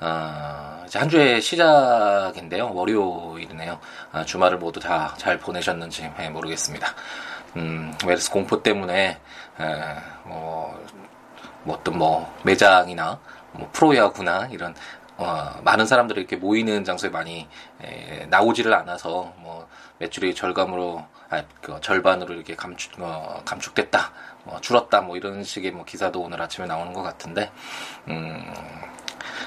어, 이제 한 주의 시작인데요. 월요일이네요. 아, 주말을 모두 다 잘 보내셨는지 네, 모르겠습니다. 음, 메르스 공포 때문에 에, 뭐, 뭐 어떤 뭐 매장이나 뭐 프로야구나 이런 어, 많은 사람들이 이렇게 모이는 장소에 많이 에, 나오지를 않아서 뭐 매출이 절감으로 아, 그 절반으로 이렇게 감축 어, 감축됐다, 뭐 줄었다, 뭐 이런 식의 뭐 기사도 오늘 아침에 나오는 것 같은데, 음,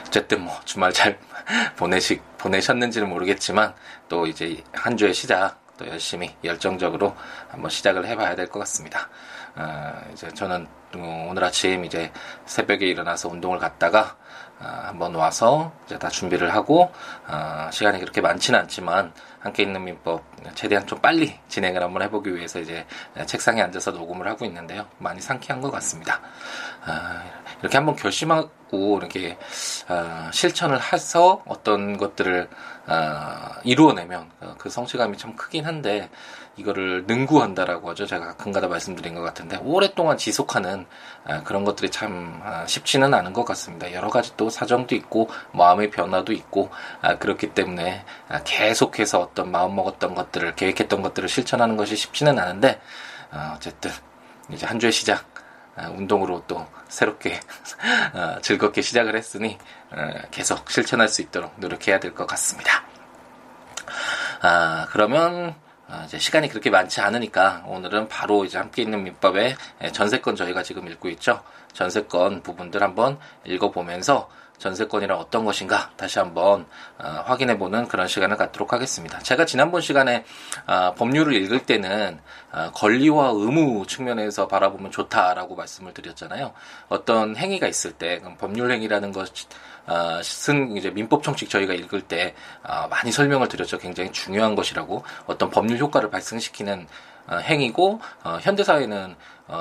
어쨌든 뭐 주말 잘 보내시 보내셨는지는 모르겠지만 또 이제 한 주의 시작 또 열심히 열정적으로 한번 시작을 해봐야 될 것 같습니다. 어, 이제 저는 오늘 아침 이제 새벽에 일어나서 운동을 갔다가 어, 한번 와서 이제 다 준비를 하고 어, 시간이 그렇게 많지는 않지만 함께 있는 민법 최대한 좀 빨리 진행을 한번 해보기 위해서 이제 책상에 앉아서 녹음을 하고 있는데요. 많이 상쾌한 것 같습니다. 아, 이렇게 한번 결심하고 이렇게 아, 실천을 해서 어떤 것들을 아, 이루어내면 그 성취감이 참 크긴 한데 이거를 능구한다라고 하죠. 제가 가끔가다 말씀드린 것 같은데 오랫동안 지속하는 그런 것들이 참 쉽지는 않은 것 같습니다. 여러 가지 또 사정도 있고 마음의 변화도 있고 그렇기 때문에 계속해서 어떤 마음 먹었던 것들을 계획했던 것들을 실천하는 것이 쉽지는 않은데 어쨌든 이제 한 주의 시작 운동으로 또 새롭게 어, 즐겁게 시작을 했으니 어, 계속 실천할 수 있도록 노력해야 될 것 같습니다. 아, 그러면 어, 이제 시간이 그렇게 많지 않으니까 오늘은 바로 이제 함께 있는 민법의 전세권 저희가 지금 읽고 있죠. 전세권 부분들 한번 읽어보면서 전세권이란 어떤 것인가 다시 한번 어, 확인해보는 그런 시간을 갖도록 하겠습니다. 제가 지난번 시간에 어, 법률을 읽을 때는 어, 권리와 의무 측면에서 바라보면 좋다라고 말씀을 드렸잖아요. 어떤 행위가 있을 때 법률 행위라는 것은 이제 민법 총칙 저희가 읽을 때 많이 설명을 드렸죠. 굉장히 중요한 것이라고 어떤 법률 효과를 발생시키는 행위고 현대 사회는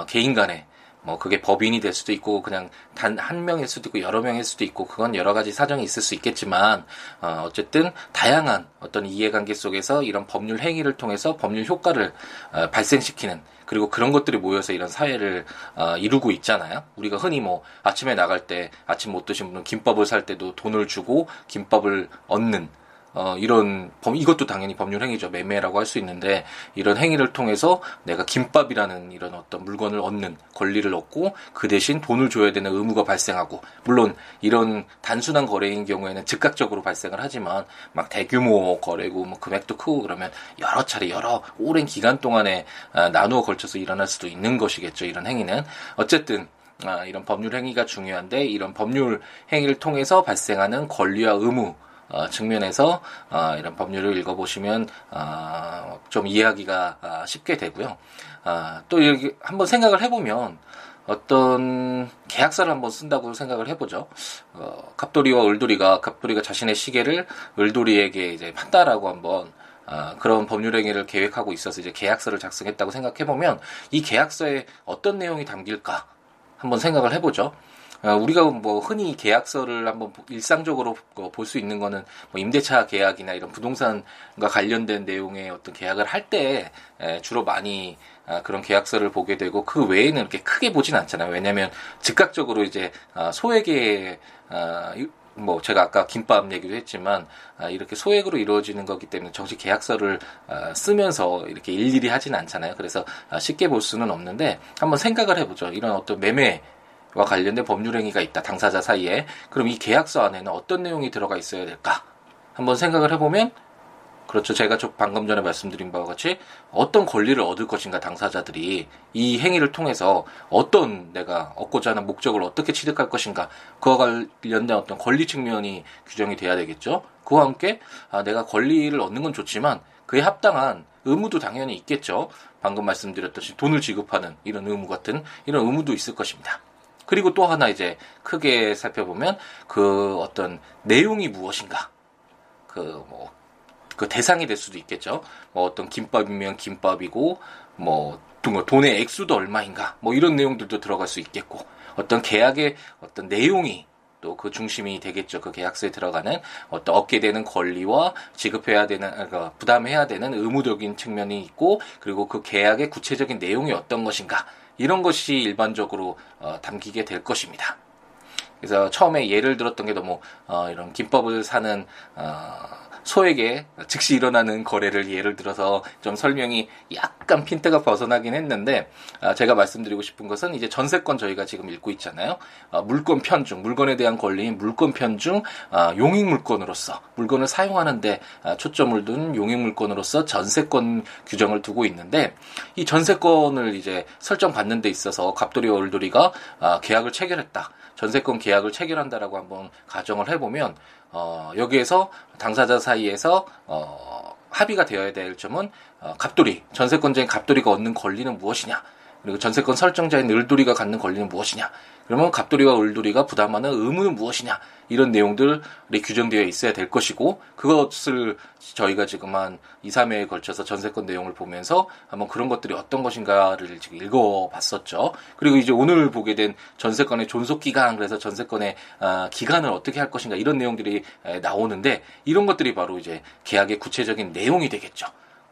개인 간의 뭐 그게 법인이 될 수도 있고 그냥 단 한 명일 수도 있고 여러 명일 수도 있고 그건 여러 가지 사정이 있을 수 있겠지만 어 어쨌든 다양한 어떤 이해관계 속에서 이런 법률 행위를 통해서 법률 효과를 어 발생시키는 그리고 그런 것들이 모여서 이런 사회를 어 이루고 있잖아요. 우리가 흔히 뭐 아침에 나갈 때 아침 못 드신 분은 김밥을 살 때도 돈을 주고 김밥을 얻는 어, 이런 범, 이것도 당연히 법률 행위죠. 매매라고 할 수 있는데 이런 행위를 통해서 내가 김밥이라는 이런 어떤 물건을 얻는 권리를 얻고 그 대신 돈을 줘야 되는 의무가 발생하고 물론 이런 단순한 거래인 경우에는 즉각적으로 발생을 하지만 막 대규모 거래고 뭐 금액도 크고 그러면 여러 차례 여러 오랜 기간 동안에 아, 나누어 걸쳐서 일어날 수도 있는 것이겠죠. 이런 행위는 어쨌든 아, 이런 법률 행위가 중요한데 이런 법률 행위를 통해서 발생하는 권리와 의무 어, 측면에서 어, 이런 법률을 읽어보시면 어, 좀 이해하기가 어, 쉽게 되고요. 어, 또 여기 한번 생각을 해보면 어떤 계약서를 한번 쓴다고 생각을 해보죠. 어, 갑돌이와 을돌이가 갑돌이가 자신의 시계를 을돌이에게 이제 판다라고 한번 어, 그런 법률 행위를 계획하고 있어서 이제 계약서를 작성했다고 생각해 보면 이 계약서에 어떤 내용이 담길까 한번 생각을 해보죠. 어, 우리가 뭐 흔히 계약서를 한번 일상적으로 볼 수 있는 거는 뭐 임대차 계약이나 이런 부동산과 관련된 내용의 어떤 계약을 할 때 주로 많이 아, 그런 계약서를 보게 되고 그 외에는 이렇게 크게 보진 않잖아요. 왜냐하면 즉각적으로 이제 아, 소액의 아, 뭐 제가 아까 김밥 얘기도 했지만 이렇게 소액으로 이루어지는 거기 때문에 정식 계약서를 쓰면서 이렇게 일일이 하진 않잖아요. 그래서 쉽게 볼 수는 없는데 한번 생각을 해보죠. 이런 어떤 매매 와 관련된 법률 행위가 있다. 당사자 사이에. 그럼 이 계약서 안에는 어떤 내용이 들어가 있어야 될까? 한번 생각을 해보면 그렇죠. 제가 방금 전에 말씀드린 바와 같이 어떤 권리를 얻을 것인가 당사자들이 이 행위를 통해서 어떤 내가 얻고자 하는 목적을 어떻게 취득할 것인가 그와 관련된 어떤 권리 측면이 규정이 돼야 되겠죠. 그와 함께 아, 내가 권리를 얻는 건 좋지만 그에 합당한 의무도 당연히 있겠죠. 방금 말씀드렸듯이 돈을 지급하는 이런 의무 같은 이런 의무도 있을 것입니다. 그리고 또 하나 이제 크게 살펴보면 그 어떤 내용이 무엇인가. 그그뭐 그 대상이 될 수도 있겠죠. 뭐 어떤 김밥이면 김밥이고 뭐 돈의 액수도 얼마인가 뭐 이런 내용들도 들어갈 수 있겠고 어떤 계약의 어떤 내용이 또 그 중심이 되겠죠. 그 계약서에 들어가는 어떤 얻게 되는 권리와 지급해야 되는 그 부담해야 되는 의무적인 측면이 있고 그리고 그 계약의 구체적인 내용이 어떤 것인가 이런 것이 일반적으로 어, 담기게 될 것입니다. 그래서 처음에 예를 들었던 게 너무 어, 이런 김밥을 사는 어, 소에게 즉시 일어나는 거래를 예를 들어서 좀 설명이 약간 핀트가 벗어나긴 했는데 아, 제가 말씀드리고 싶은 것은 이제 전세권 저희가 지금 읽고 있잖아요. 아, 물권 편중, 물건에 대한 권리인 물권 편중 아, 용익 물건으로서 물건을 사용하는데 초점을 둔 용익 물건으로서 전세권 규정을 두고 있는데 이 전세권을 이제 설정받는 데 있어서 갑돌이와 을돌이가 계약을 체결했다. 전세권 계약을 체결한다라고 한번 가정을 해보면 어, 여기에서 당사자 사이에서 어, 합의가 되어야 될 점은 어, 갑돌이 전세권자인 갑돌이가 얻는 권리는 무엇이냐 그리고 전세권 설정자인 을돌이가 갖는 권리는 무엇이냐 그러면 갑돌이와 을돌이가 부담하는 의무는 무엇이냐 이런 내용들이 규정되어 있어야 될 것이고 그것을 저희가 지금 한 2, 3회에 걸쳐서 전세권 내용을 보면서 한번 그런 것들이 어떤 것인가를 지금 읽어봤었죠. 그리고 이제 오늘 보게 된 전세권의 존속 기간 그래서 전세권의 어, 기간을 어떻게 할 것인가 이런 내용들이 나오는데 이런 것들이 바로 이제 계약의 구체적인 내용이 되겠죠.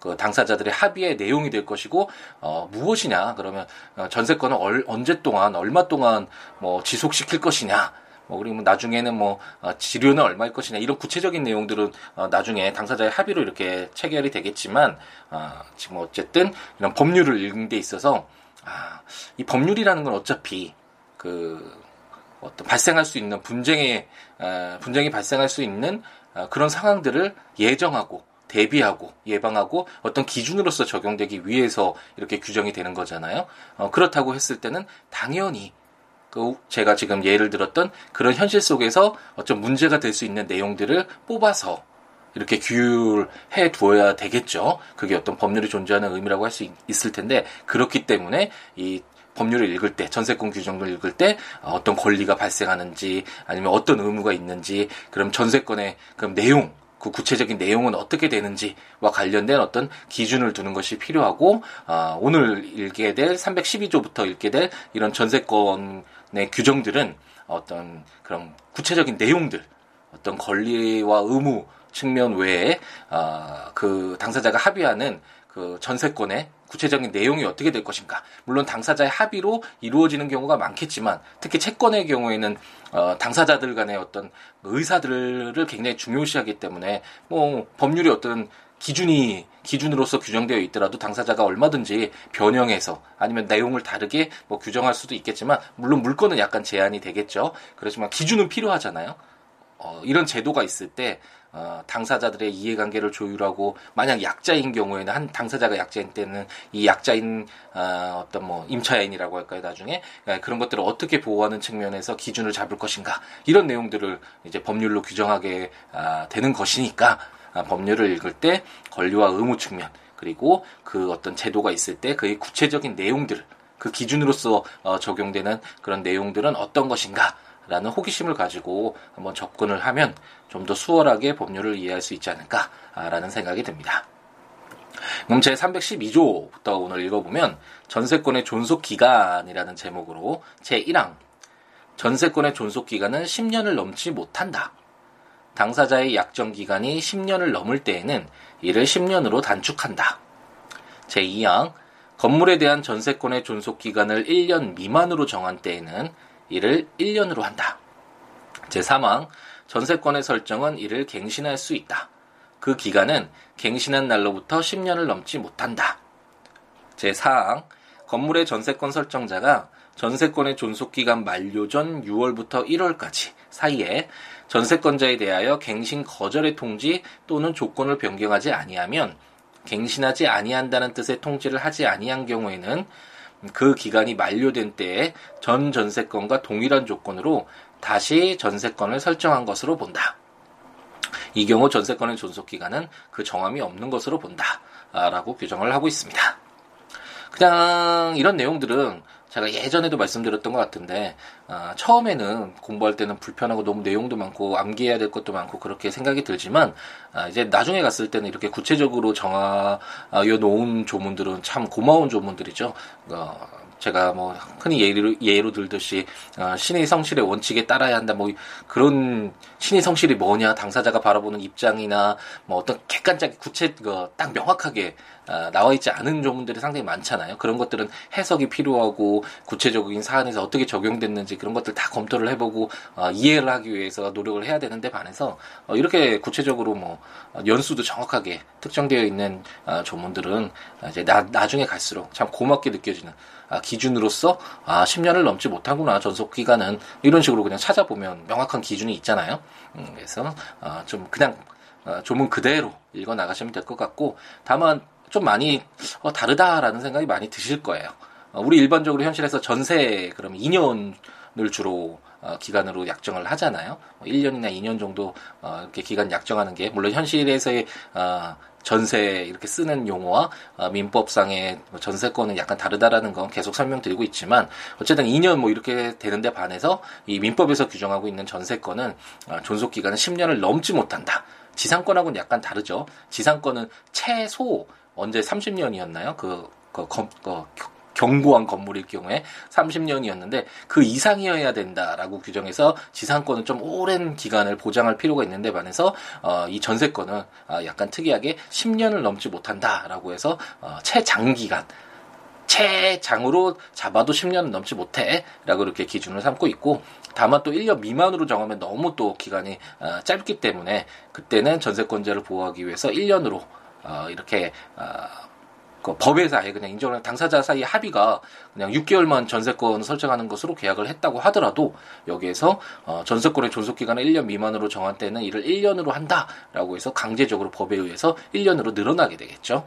그 당사자들의 합의의 내용이 될 것이고 어, 무엇이냐? 그러면 어, 전세권을 얼, 언제 동안 얼마 동안 뭐 지속시킬 것이냐? 뭐 그리고 나중에는 뭐 어, 지료는 얼마일 것이냐? 이런 구체적인 내용들은 어, 나중에 당사자의 합의로 이렇게 체결이 되겠지만 어, 지금 어쨌든 이런 법률을 읽는 데 있어서 아, 이 법률이라는 건 어차피 그 어떤 발생할 수 있는 분쟁의 어, 분쟁이 발생할 수 있는 어, 그런 상황들을 예정하고 대비하고 예방하고 어떤 기준으로서 적용되기 위해서 이렇게 규정이 되는 거잖아요. 어, 그렇다고 했을 때는 당연히 그 제가 지금 예를 들었던 그런 현실 속에서 어떤 문제가 될 수 있는 내용들을 뽑아서 이렇게 규율해 두어야 되겠죠. 그게 어떤 법률이 존재하는 의미라고 할 수 있을 텐데 그렇기 때문에 이 법률을 읽을 때, 전세권 규정을 읽을 때 어떤 권리가 발생하는지 아니면 어떤 의무가 있는지 그럼 전세권의 그럼 내용 그 구체적인 내용은 어떻게 되는지와 관련된 어떤 기준을 두는 것이 필요하고 아, 오늘 읽게 될 312조부터 읽게 될 이런 전세권의 규정들은 어떤 그런 구체적인 내용들 어떤 권리와 의무 측면 외에 아, 그 당사자가 합의하는 그 전세권의 구체적인 내용이 어떻게 될 것인가. 물론 당사자의 합의로 이루어지는 경우가 많겠지만 특히 채권의 경우에는 어, 당사자들 간의 어떤 의사들을 굉장히 중요시하기 때문에 뭐 법률이 어떤 기준이 기준으로서 규정되어 있더라도 당사자가 얼마든지 변형해서 아니면 내용을 다르게 뭐 규정할 수도 있겠지만 물론 물건은 약간 제한이 되겠죠. 그렇지만 기준은 필요하잖아요. 어, 이런 제도가 있을 때 어, 당사자들의 이해관계를 조율하고 만약 약자인 경우에는 한 당사자가 약자인 때는 이 약자인 어, 어떤 뭐 임차인이라고 할까요 나중에? 예, 그런 것들을 어떻게 보호하는 측면에서 기준을 잡을 것인가? 이런 내용들을 이제 법률로 규정하게 아, 되는 것이니까 아, 법률을 읽을 때 권리와 의무 측면 그리고 그 어떤 제도가 있을 때 그의 구체적인 내용들 그 기준으로서 어, 적용되는 그런 내용들은 어떤 것인가 라는 호기심을 가지고 한번 접근을 하면 좀 더 수월하게 법률을 이해할 수 있지 않을까라는 생각이 듭니다. 그럼 제 312조부터 오늘 읽어보면 전세권의 존속 기간이라는 제목으로 제 1항 전세권의 존속 기간은 10년을 넘지 못한다. 당사자의 약정 기간이 10년을 넘을 때에는 이를 10년으로 단축한다. 제 2항 건물에 대한 전세권의 존속 기간을 1년 미만으로 정한 때에는 이를 1년으로 한다. 제3항 전세권의 설정은 이를 갱신할 수 있다. 그 기간은 갱신한 날로부터 10년을 넘지 못한다. 제4항 건물의 전세권 설정자가 전세권의 존속기간 만료 전 6월부터 1월까지 사이에 전세권자에 대하여 갱신 거절의 통지 또는 조건을 변경하지 아니하면 갱신하지 아니한다는 뜻의 통지를 하지 아니한 경우에는 그 기간이 만료된 때에 전 전세권과 동일한 조건으로 다시 전세권을 설정한 것으로 본다. 이 경우 전세권의 존속 기간은 그 정함이 없는 것으로 본다. 라고 규정을 하고 있습니다. 그냥 이런 내용들은 제가 예전에도 말씀드렸던 것 같은데 어, 처음에는 공부할 때는 불편하고 너무 내용도 많고 암기해야 될 것도 많고 그렇게 생각이 들지만 어, 이제 나중에 갔을 때는 이렇게 구체적으로 정하여 놓은 조문들은 참 고마운 조문들이죠. 어, 제가 뭐 흔히 예로, 예로 들듯이 어, 신의 성실의 원칙에 따라야 한다 뭐 그런 신의 성실이 뭐냐 당사자가 바라보는 입장이나 뭐 어떤 객관적 구체 그딱 명확하게 어, 나와 있지 않은 조문들이 상당히 많잖아요. 그런 것들은 해석이 필요하고 구체적인 사안에서 어떻게 적용됐는지 그런 것들 다 검토를 해보고 어, 이해를 하기 위해서 노력을 해야 되는데 반해서 어, 이렇게 구체적으로 뭐 어, 연수도 정확하게 특정되어 있는 어, 조문들은 이제 나, 나중에 갈수록 참 고맙게 느껴지는 아, 기준으로서 아 10년을 넘지 못하구나 전속 기간은 이런 식으로 그냥 찾아보면 명확한 기준이 있잖아요. 음, 그래서 아, 좀 그냥 어, 조문 그대로 읽어 나가시면 될 것 같고 다만 좀 많이 어, 다르다라는 생각이 많이 드실 거예요. 어, 우리 일반적으로 현실에서 전세 그럼 2년을 주로 어, 기간으로 약정을 하잖아요. 1년이나 2년 정도 어, 이렇게 기간 약정하는 게 물론 현실에서의 어, 전세 이렇게 쓰는 용어와 어, 민법상의 뭐 전세권은 약간 다르다라는 건 계속 설명드리고 있지만 어쨌든 2년 뭐 이렇게 되는데 반해서 이 민법에서 규정하고 있는 전세권은 어, 존속 기간은 10년을 넘지 못한다. 지상권하고는 약간 다르죠. 지상권은 최소 언제 30년이었나요? 그, 그, 그, 그 경고한 건물일 경우에 30년이었는데 그 이상이어야 된다라고 규정해서 지상권은 좀 오랜 기간을 보장할 필요가 있는데 반해서 어, 이 전세권은 어, 약간 특이하게 10년을 넘지 못한다라고 해서 어, 최장기간 최장으로 잡아도 10년은 넘지 못해라고 이렇게 기준을 삼고 있고 다만 또 1년 미만으로 정하면 너무 또 기간이 어, 짧기 때문에 그때는 전세권자를 보호하기 위해서 1년으로 어, 이렇게 어, 그 아예 그냥 인정을 당사자 사이 합의가 그냥 6개월만 전세권 설정하는 것으로 계약을 했다고 하더라도 여기에서 어, 전세권의 존속 기간을 1년 미만으로 정한 때는 이를 1년으로 한다라고 해서 강제적으로 법에 의해서 1년으로 늘어나게 되겠죠.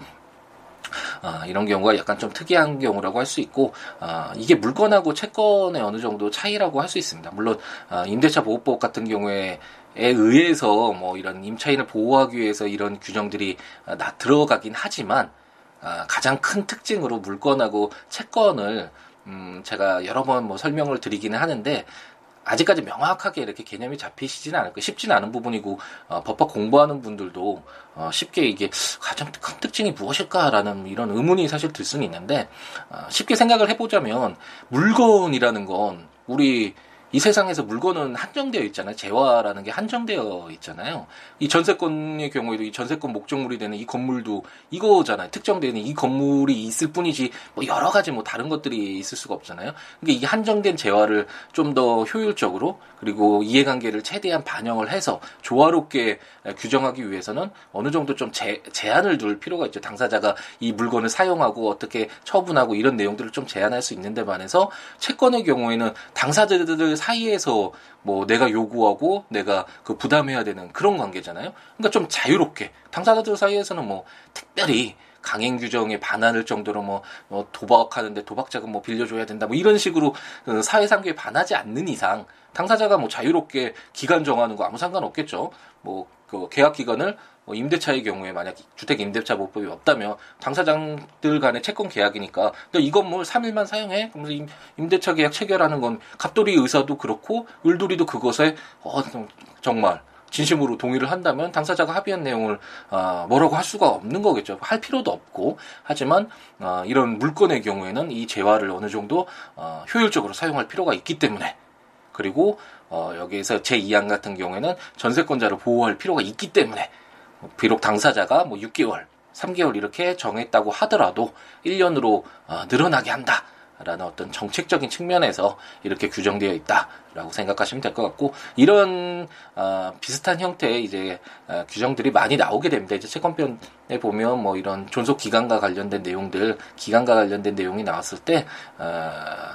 아, 이런 경우가 약간 좀 특이한 경우라고 할 수 있고 아, 이게 물건하고 채권의 어느 정도 차이라고 할 수 있습니다. 물론 아, 임대차 보호법 같은 경우에 에 의해서 뭐 이런 임차인을 보호하기 위해서 이런 규정들이 나 들어가긴 하지만 아, 가장 큰 특징으로 물건하고 채권을 음, 제가 여러 번 뭐 설명을 드리기는 하는데 아직까지 명확하게 이렇게 개념이 잡히시지는 않을 거예요. 쉽지는 않은 부분이고 어, 법학 공부하는 분들도 어, 쉽게 이게 가장 큰 특징이 무엇일까라는 이런 의문이 사실 들 수는 있는데 어, 쉽게 생각을 해보자면 물건이라는 건 우리 이 세상에서 물건은 한정되어 있잖아요. 재화라는 게 한정되어 있잖아요. 이 전세권의 경우에도 이 전세권 목적물이 되는 이 건물도 이거잖아요. 특정되는 이 건물이 있을 뿐이지 뭐 여러 가지 뭐 다른 것들이 있을 수가 없잖아요. 그러니까 이 한정된 재화를 좀 더 효율적으로 그리고 이해관계를 최대한 반영을 해서 조화롭게 규정하기 위해서는 어느 정도 좀 제, 제한을 둘 필요가 있죠. 당사자가 이 물건을 사용하고 어떻게 처분하고 이런 내용들을 좀 제한할 수 있는 데 반해서 채권의 경우에는 당사자들 사이에서 뭐 내가 요구하고 내가 그 부담해야 되는 그런 관계잖아요. 그러니까 좀 자유롭게 당사자들 사이에서는 뭐 특별히 강행 규정에 반하는 정도로 뭐, 뭐 도박하는데 도박자금 뭐 빌려줘야 된다 뭐 이런 식으로 그 사회상규에 반하지 않는 이상 당사자가 뭐 자유롭게 기간 정하는 거 아무 상관 없겠죠. 뭐 그 계약 기간을 뭐 임대차의 경우에 만약 주택 임대차 보법이 없다면 당사자들 간의 채권 계약이니까 이 건물 3일만 사용해. 그러면서 임대차 계약 체결하는 건 갑돌이 의사도 그렇고 을돌이도 그것에 어 정말 진심으로 동의를 한다면 당사자가 합의한 내용을 어, 뭐라고 할 수가 없는 거겠죠. 할 필요도 없고 하지만 어, 이런 물건의 경우에는 이 재화를 어느 정도 어, 효율적으로 사용할 필요가 있기 때문에 그리고 어, 여기에서 제2항 같은 경우에는 전세권자를 보호할 필요가 있기 때문에 비록 당사자가 뭐 6개월, 3개월 이렇게 정했다고 하더라도 1년으로 어, 늘어나게 한다. 라는 어떤 정책적인 측면에서 이렇게 규정되어 있다라고 생각하시면 될 것 같고 이런 어, 비슷한 형태의 이제 어, 규정들이 많이 나오게 됩니다. 이제 채권편에 보면 뭐 이런 존속 기간과 관련된 내용들, 기간과 관련된 내용이 나왔을 때 어,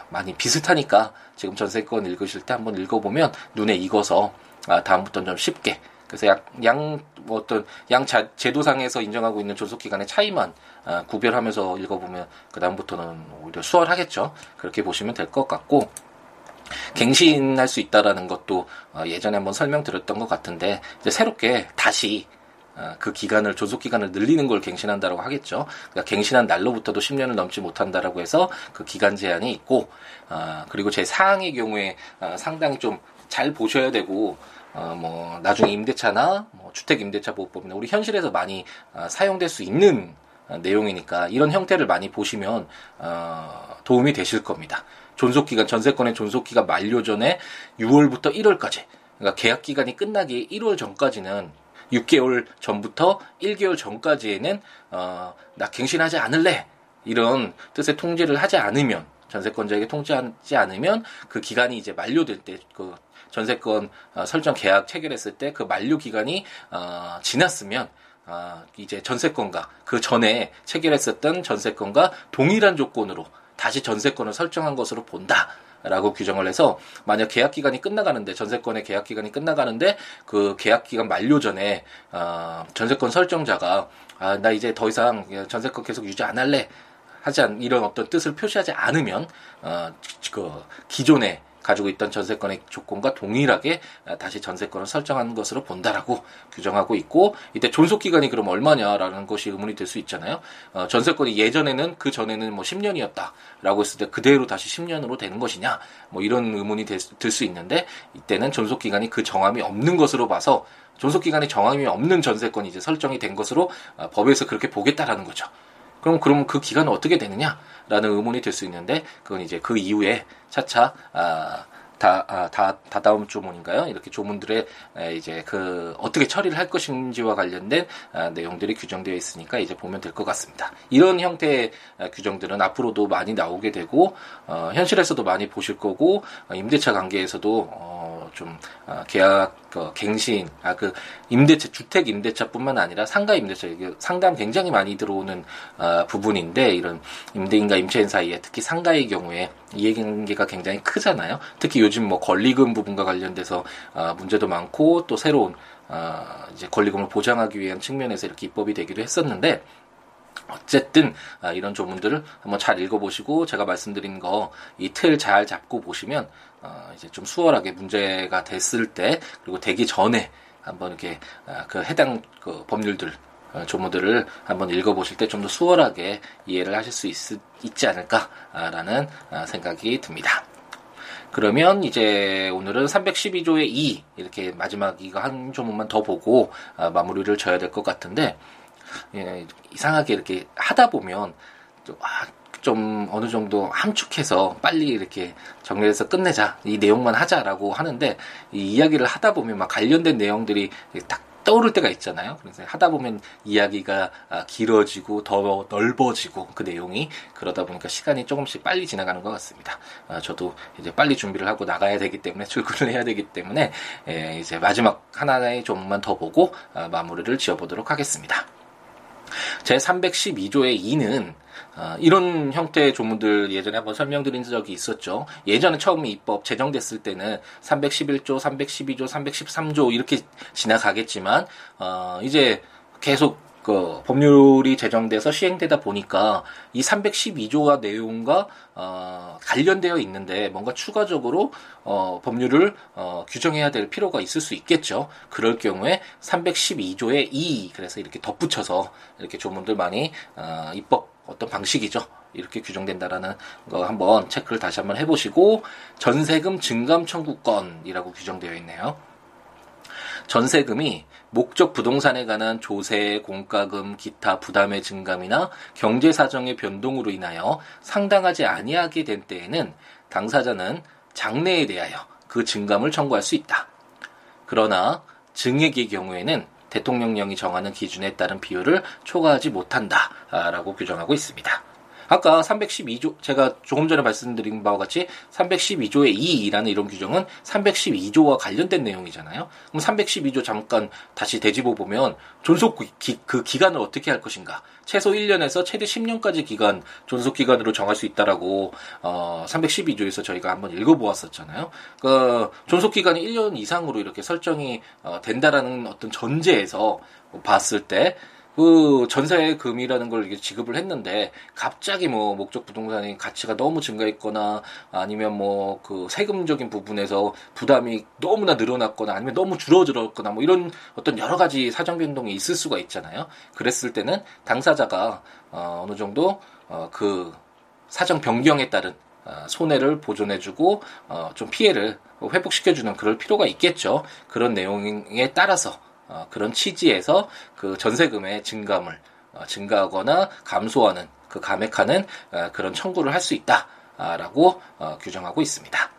많이 비슷하니까 지금 전세권 읽으실 때 한번 읽어보면 눈에 익어서 아, 다음부터는 좀 쉽게 그래서 양, 양, 뭐 어떤, 양 자, 제도상에서 인정하고 있는 존속기간의 차이만 아, 구별하면서 읽어보면, 그 다음부터는 오히려 수월하겠죠. 그렇게 보시면 될 것 같고, 갱신할 수 있다라는 것도 어, 예전에 한번 설명드렸던 것 같은데, 이제 새롭게 다시, 어, 그 기간을 존속 기간을 늘리는 걸 갱신한다라고 하겠죠. 그러니까 갱신한 날로부터도 10년을 넘지 못한다라고 해서 그 기간 제한이 있고 어, 그리고 제 사항의 경우에 어, 상당히 좀 잘 보셔야 되고 어, 뭐 나중에 임대차나 뭐 주택 임대차 보호법이나 우리 현실에서 많이 어, 사용될 수 있는 어, 내용이니까 이런 형태를 많이 보시면 어, 도움이 되실 겁니다. 존속 기간 전세권의 존속 기간 만료 전에 6월부터 1월까지 그러니까 계약 기간이 끝나기 1월 전까지는 6개월 전부터 1개월 전까지에는 어, 나 갱신하지 않을래 이런 뜻의 통지를 하지 않으면 전세권자에게 통지하지 않으면 그 기간이 이제 만료될 때 그 전세권 어, 설정 계약 체결했을 때 그 만료 기간이 어, 지났으면 어, 이제 전세권과 그 전에 체결했었던 전세권과 동일한 조건으로 다시 전세권을 설정한 것으로 본다. 라고 규정을 해서 만약 계약 기간이 끝나가는데 전세권의 계약 기간이 끝나가는데 그 계약 기간 만료 전에 어, 전세권 설정자가 아, 나 이제 더 이상 전세권 계속 유지 안 할래 하지 않 이런 어떤 뜻을 표시하지 않으면 어, 그 기존에 가지고 있던 전세권의 조건과 동일하게 다시 전세권을 설정한 것으로 본다라고 규정하고 있고 이때 존속 기간이 그럼 얼마냐라는 것이 의문이 될 수 있잖아요. 어, 전세권이 예전에는 그 전에는 뭐 10년이었다라고 했을 때 그대로 다시 10년으로 되는 것이냐 뭐 이런 의문이 들수 있는데 이때는 존속 기간이 그 정함이 없는 것으로 봐서 존속 기간이 정함이 없는 전세권이 이제 설정이 된 것으로 어, 법에서 그렇게 보겠다라는 거죠. 그럼 그럼 그 기간은 어떻게 되느냐라는 의문이 들 수 있는데 그건 이제 그 이후에 차차 아, 다, 아, 다, 다다음 조문인가요? 이렇게 조문들의 에, 이제 그 어떻게 처리를 할 것인지와 관련된 아, 내용들이 규정되어 있으니까 이제 보면 될 것 같습니다. 이런 형태의 아, 규정들은 앞으로도 많이 나오게 되고 어, 현실에서도 많이 보실 거고 어, 임대차 관계에서도 어, 좀 어, 계약 그 갱신 아 그 임대차 주택 임대차뿐만 아니라 상가 임대차 이게 상담 굉장히 많이 들어오는 어, 부분인데 이런 임대인과 임차인 사이에 특히 상가의 경우에 이해관계가 굉장히 크잖아요. 특히 요즘 뭐 권리금 부분과 관련돼서 어, 문제도 많고 또 새로운 어, 이제 권리금을 보장하기 위한 측면에서 이렇게 입법이 되기도 했었는데 어쨌든 아, 이런 조문들을 한번 잘 읽어보시고 제가 말씀드린 거 이 틀 잘 잡고 보시면 어, 이제 좀 수월하게 문제가 됐을 때 그리고 되기 전에 한번 이렇게 아, 그 해당 그 법률들 어, 조문들을 한번 읽어보실 때 좀 더 수월하게 이해를 하실 수 있, 있지 않을까라는 아, 생각이 듭니다. 그러면 이제 오늘은 312조의 2 이렇게 마지막 이거 한 조문만 더 보고 마무리를 져야 될 것 같은데 예, 이상하게 이렇게 하다 보면 좀, 아, 좀 어느 정도 함축해서 빨리 이렇게 정리해서 끝내자 이 내용만 하자라고 하는데 이 이야기를 하다 보면 막 관련된 내용들이 딱 떠오를 때가 있잖아요. 그래서 하다 보면 이야기가 아, 길어지고 더 넓어지고 그 내용이 그러다 보니까 시간이 조금씩 빨리 지나가는 것 같습니다. 아, 저도 이제 빨리 준비를 하고 나가야 되기 때문에 출근을 해야 되기 때문에 예, 이제 마지막 하나의 조문만 더 보고 아, 마무리를 지어보도록 하겠습니다. 제 312조의 2는 어, 이런 형태의 조문들 예전에 한번 설명드린 적이 있었죠. 예전에 처음 입법 제정됐을 때는 311조, 312조, 313조 이렇게 지나가겠지만 어, 이제 계속 그 법률이 제정돼서 시행되다 보니까 이 312조와 내용과 어, 관련되어 있는데 뭔가 추가적으로 어, 법률을 어, 규정해야 될 필요가 있을 수 있겠죠. 그럴 경우에 312조의 2 그래서 이렇게 덧붙여서 이렇게 조문들 많이 어, 입법 어떤 방식이죠. 이렇게 규정된다라는 거 한번 체크를 다시 한번 해보시고 전세금 증감 청구권이라고 규정되어 있네요. 전세금이 목적 부동산에 관한 조세, 공과금, 기타 부담의 증감이나 경제 사정의 변동으로 인하여 상당하지 아니하게 된 때에는 당사자는 장래에 대하여 그 증감을 청구할 수 있다. 그러나 증액의 경우에는 대통령령이 정하는 기준에 따른 비율을 초과하지 못한다 라고 규정하고 있습니다. 아까 312조 제가 조금 전에 말씀드린 바와 같이 312조의 2라는 이런 규정은 312조와 관련된 내용이잖아요. 그럼 312조 잠깐 다시 되짚어 보면 존속 기, 그 기간을 어떻게 할 것인가? 최소 1년에서 최대 10년까지 기간 존속 기간으로 정할 수 있다라고 어 312조에서 저희가 한번 읽어 보았었잖아요. 그 존속 기간이 1년 이상으로 이렇게 설정이 어, 된다라는 어떤 전제에서 봤을 때 그 전세 금이라는 걸 이게 지급을 했는데 갑자기 뭐 목적 부동산의 가치가 너무 증가했거나 아니면 뭐 그 세금적인 부분에서 부담이 너무나 늘어났거나 아니면 너무 줄어들었거나 뭐 이런 어떤 여러 가지 사정 변동이 있을 수가 있잖아요. 그랬을 때는 당사자가 어 어느 정도 어 그 사정 변경에 따른 어, 손해를 보존해주고 어, 좀 피해를 회복시켜주는 그럴 필요가 있겠죠. 그런 내용에 따라서 어, 그런 취지에서 그 전세금의 증감을 어, 증가하거나 감소하는 그 감액하는 어, 그런 청구를 할 수 있다라고 어, 규정하고 있습니다.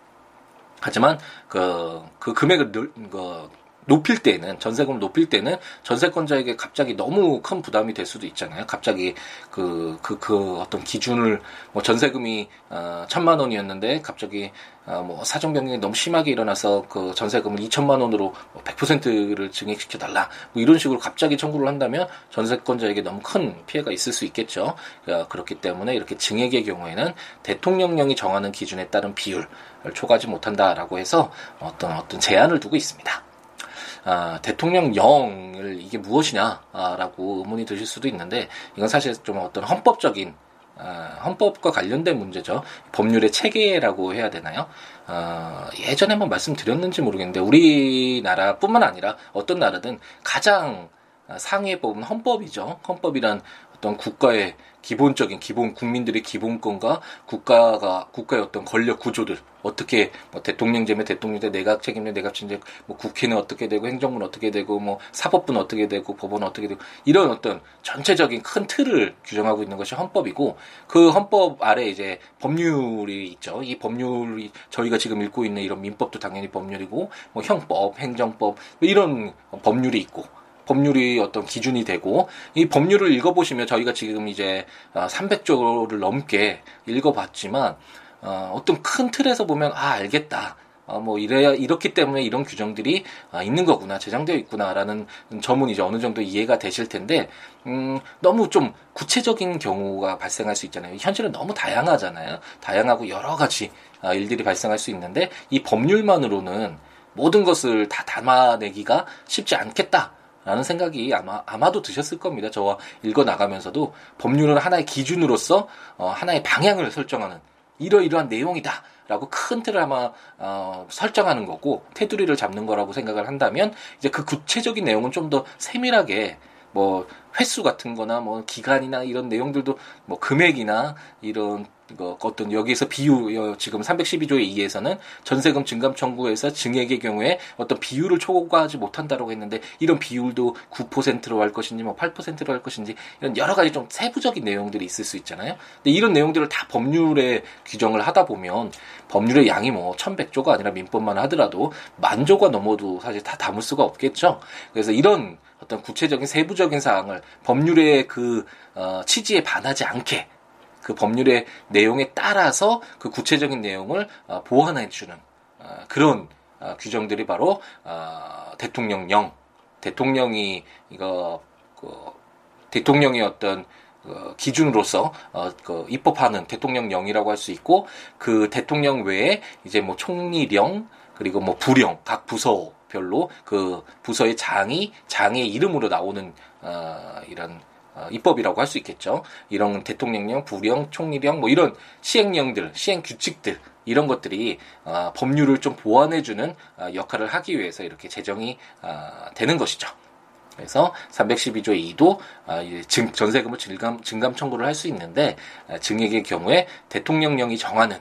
하지만 그, 그 금액을 늘, 그 높일 때는 전세금을 높일 때는 전세권자에게 갑자기 너무 큰 부담이 될 수도 있잖아요. 갑자기 그 그그 그, 그 어떤 기준을 뭐 전세금이 어 천만 원이었는데 갑자기 어뭐 사정 변경이 너무 심하게 일어나서 그 전세금을 2천만 원으로 100%를 뭐 증액시켜 달라. 뭐 이런 식으로 갑자기 청구를 한다면 전세권자에게 너무 큰 피해가 있을 수 있겠죠. 어, 그렇기 때문에 이렇게 증액의 경우에는 대통령령이 정하는 기준에 따른 비율을 초과하지 못한다라고 해서 어떤 어떤 제한을 두고 있습니다. 아, 대통령령을 이게 무엇이냐라고 의문이 드실 수도 있는데 이건 사실 좀 어떤 헌법적인 아, 헌법과 관련된 문제죠. 법률의 체계라고 해야 되나요? 어, 예전에 한번 말씀드렸는지 모르겠는데 우리나라뿐만 아니라 어떤 나라든 가장 상위에 뽑은 헌법이죠. 헌법이란 어떤 국가의 기본적인 기본 국민들의 기본권과 국가가 국가의 어떤 권력 구조들 어떻게 뭐 대통령제면 대통령제 내각 책임제 내각 책임제 뭐 국회는 어떻게 되고 행정부는 어떻게 되고 뭐 사법부는 어떻게 되고 법원은 어떻게 되고 이런 어떤 전체적인 큰 틀을 규정하고 있는 것이 헌법이고 그 헌법 아래 이제 법률이 있죠. 이 법률이 저희가 지금 읽고 있는 이런 민법도 당연히 법률이고 뭐 형법, 행정법 뭐 이런 법률이 있고 법률이 어떤 기준이 되고 이 법률을 읽어보시면 저희가 지금 이제 300조를 어, 넘게 읽어봤지만 어, 어떤 큰 틀에서 보면 아 알겠다. 어, 뭐 이래야 이렇기 때문에 이런 규정들이 아, 있는 거구나 제정되어 있구나라는 점은 이제 어느 정도 이해가 되실 텐데 음, 너무 좀 구체적인 경우가 발생할 수 있잖아요. 현실은 너무 다양하잖아요. 다양하고 여러 가지 아, 일들이 발생할 수 있는데 이 법률만으로는 모든 것을 다 담아내기가 쉽지 않겠다. 라는 생각이 아마 아마도 드셨을 겁니다. 저와 읽어 나가면서도 법률은 하나의 기준으로서 어, 하나의 방향을 설정하는 이러이러한 내용이다. 라고 큰 틀을 아마 어, 설정하는 거고 테두리를 잡는 거라고 생각을 한다면 이제 그 구체적인 내용은 좀 더 세밀하게 뭐 횟수 같은 거나 뭐 기간이나 이런 내용들도 뭐 금액이나 이런 그 어떤 여기에서 비유 지금 312조에 2에서는 전세금 증감 청구에서 증액의 경우에 어떤 비율을 초과하지 못한다라고 했는데 이런 비율도 9%로 할 것인지 뭐 8%로 할 것인지 이런 여러 가지 좀 세부적인 내용들이 있을 수 있잖아요. 근데 이런 내용들을 다 법률에 규정을 하다 보면 법률의 양이 뭐 1100조가 아니라 민법만 하더라도 만조가 넘어도 사실 다 담을 수가 없겠죠. 그래서 이런 어떤 구체적인 세부적인 사항을 법률의 그 어, 취지에 반하지 않게 그 법률의 내용에 따라서 그 구체적인 내용을 어, 보완해 주는 어, 그런 어, 규정들이 바로 대통령령 대통령이 이거 그 대통령의 어떤 그 기준으로서 어, 그 입법하는 대통령령이라고 할 수 있고 그 대통령 외에 이제 뭐 총리령 그리고 뭐 부령 각 부서별로 그 부서의 장이 장의 이름으로 나오는 어, 이런 어, 입법이라고 할 수 있겠죠. 이런 대통령령, 부령, 총리령 뭐 이런 시행령들, 시행 규칙들 이런 것들이 어, 법률을 좀 보완해주는 어, 역할을 하기 위해서 이렇게 제정이 어, 되는 것이죠. 그래서 312조 2도 어, 증, 전세금을 증감, 증감 청구를 할 수 있는데 어, 증액의 경우에 대통령령이 정하는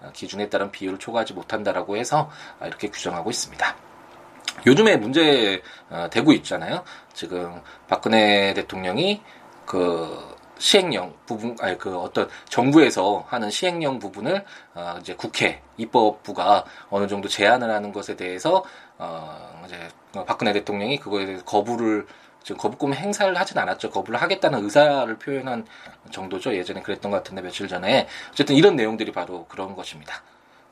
어, 기준에 따른 비율을 초과하지 못한다라고 해서 어, 이렇게 규정하고 있습니다. 요즘에 문제 어, 되고 있잖아요. 지금 박근혜 대통령이 그 시행령 부분, 아니 그 어떤 정부에서 하는 시행령 부분을 어, 이제 국회 입법부가 어느 정도 제한을 하는 것에 대해서 어 이제 박근혜 대통령이 그거에 대해서 거부를 지금 거부권 행사를 하진 않았죠. 거부를 하겠다는 의사를 표현한 정도죠. 예전에 그랬던 것 같은데 며칠 전에 어쨌든 이런 내용들이 바로 그런 것입니다.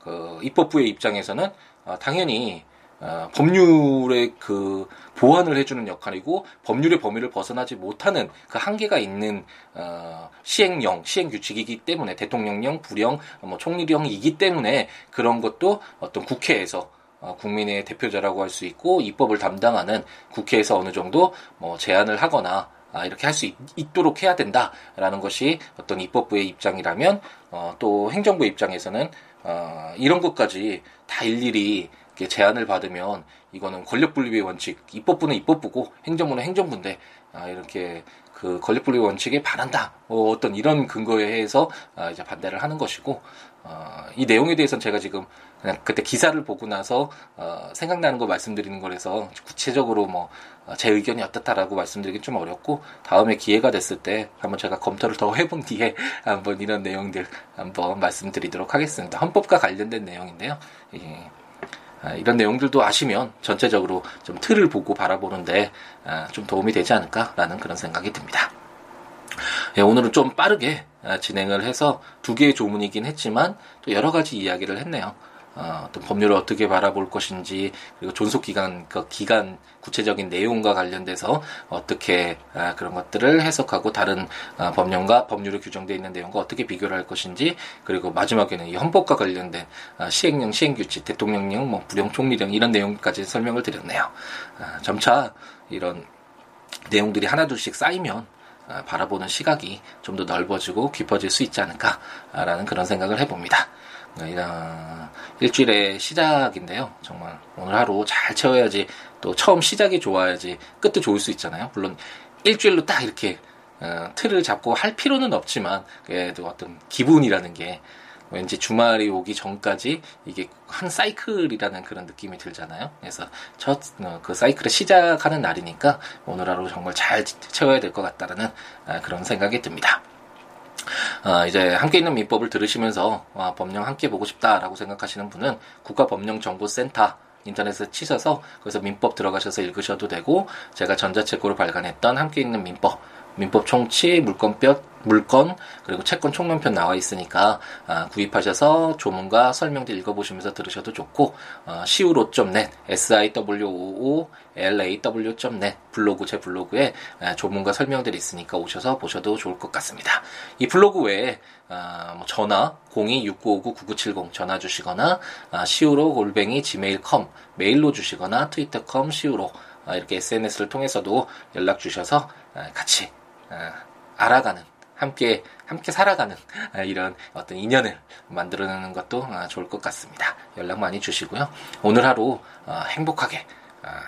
그 입법부의 입장에서는 어, 당연히 어, 법률의 그 보완을 해주는 역할이고 법률의 범위를 벗어나지 못하는 그 한계가 있는 어, 시행령, 시행 규칙이기 때문에 대통령령, 부령, 뭐 총리령이기 때문에 그런 것도 어떤 국회에서 어, 국민의 대표자라고 할 수 있고 입법을 담당하는 국회에서 어느 정도 뭐 제안을 하거나 아, 이렇게 할 수 있도록 해야 된다라는 것이 어떤 입법부의 입장이라면 어, 또 행정부의 입장에서는 어, 이런 것까지 다 일일이 제안을 받으면 이거는 권력분립의 원칙, 입법부는 입법부고 행정부는 행정부인데 아, 이렇게 그 권력분립 원칙에 반한다. 뭐 어떤 이런 근거에 해서 아, 이제 반대를 하는 것이고 어, 이 내용에 대해서는 제가 지금 그냥 그때 기사를 보고 나서 어, 생각나는 거 말씀드리는 거라서 구체적으로 뭐 제 의견이 어떻다라고 말씀드리기 좀 어렵고 다음에 기회가 됐을 때 한번 제가 검토를 더 해본 뒤에 한번 이런 내용들 한번 말씀드리도록 하겠습니다. 헌법과 관련된 내용인데요. 예. 아, 이런 내용들도 아시면 전체적으로 좀 틀을 보고 바라보는데 아, 좀 도움이 되지 않을까라는 그런 생각이 듭니다. 예, 오늘은 좀 빠르게 아, 진행을 해서 두 개의 조문이긴 했지만 또 여러 가지 이야기를 했네요. 어, 떤 법률을 어떻게 바라볼 것인지 그리고 존속 기간 그 기간 구체적인 내용과 관련돼서 어떻게 아, 그런 것들을 해석하고 다른 아, 법령과 법률에 규정되어 있는 내용과 어떻게 비교를 할 것인지 그리고 마지막에는 이 헌법과 관련된 아, 시행령, 시행규칙, 대통령령, 뭐 부령 총리령 이런 내용까지 설명을 드렸네요. 아, 점차 이런 내용들이 하나둘씩 쌓이면 아, 바라보는 시각이 좀 더 넓어지고 깊어질 수 있지 않을까라는 그런 생각을 해봅니다. 어, 일주일의 시작인데요. 정말 오늘 하루 잘 채워야지 또 처음 시작이 좋아야지 끝도 좋을 수 있잖아요. 물론 일주일로 딱 이렇게 어, 틀을 잡고 할 필요는 없지만 그래도 어떤 기분이라는 게 왠지 주말이 오기 전까지 이게 한 사이클이라는 그런 느낌이 들잖아요. 그래서 첫그 어, 사이클을 시작하는 날이니까 오늘 하루 정말 잘 채워야 될 것 같다라는 아, 그런 생각이 듭니다. 어, 이제 함께 있는 민법을 들으시면서 와, 법령 함께 보고 싶다라고 생각하시는 분은 국가법령정보센터 인터넷에 치셔서 거기서 민법 들어가셔서 읽으셔도 되고 제가 전자책으로 발간했던 함께 있는 민법 민법 총치, 물건뼈, 물건, 그리고 채권 총론편 나와 있으니까 아, 구입하셔서 조문과 설명들 읽어보시면서 들으셔도 좋고 어, siwo.net, siwoolaw.net 블로그 제 블로그에 아, 조문과 설명들이 있으니까 오셔서 보셔도 좋을 것 같습니다. 이 블로그 외에 아, 뭐 전화 026959-9970 전화 주시거나 아, siwo 골뱅이 gmail.com 메일로 주시거나 트위터.com siwo 아, 이렇게 SNS를 통해서도 연락 주셔서 아, 같이 아, 알아가는 함께 함께 살아가는 아, 이런 어떤 인연을 만들어내는 것도 아, 좋을 것 같습니다. 연락 많이 주시고요. 오늘 하루 행복하게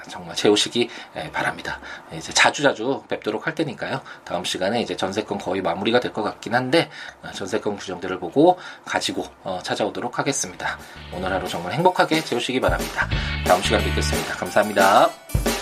정말 채우시기 바랍니다. 이제 자주 자주 뵙도록 할 테니까요. 다음 시간에 이제 전세권 거의 마무리가 될 것 같긴 한데 전세권 규정들을 보고 가지고 어, 찾아오도록 하겠습니다. 오늘 하루 정말 행복하게 채우시기 바랍니다. 다음 시간 뵙겠습니다. 감사합니다.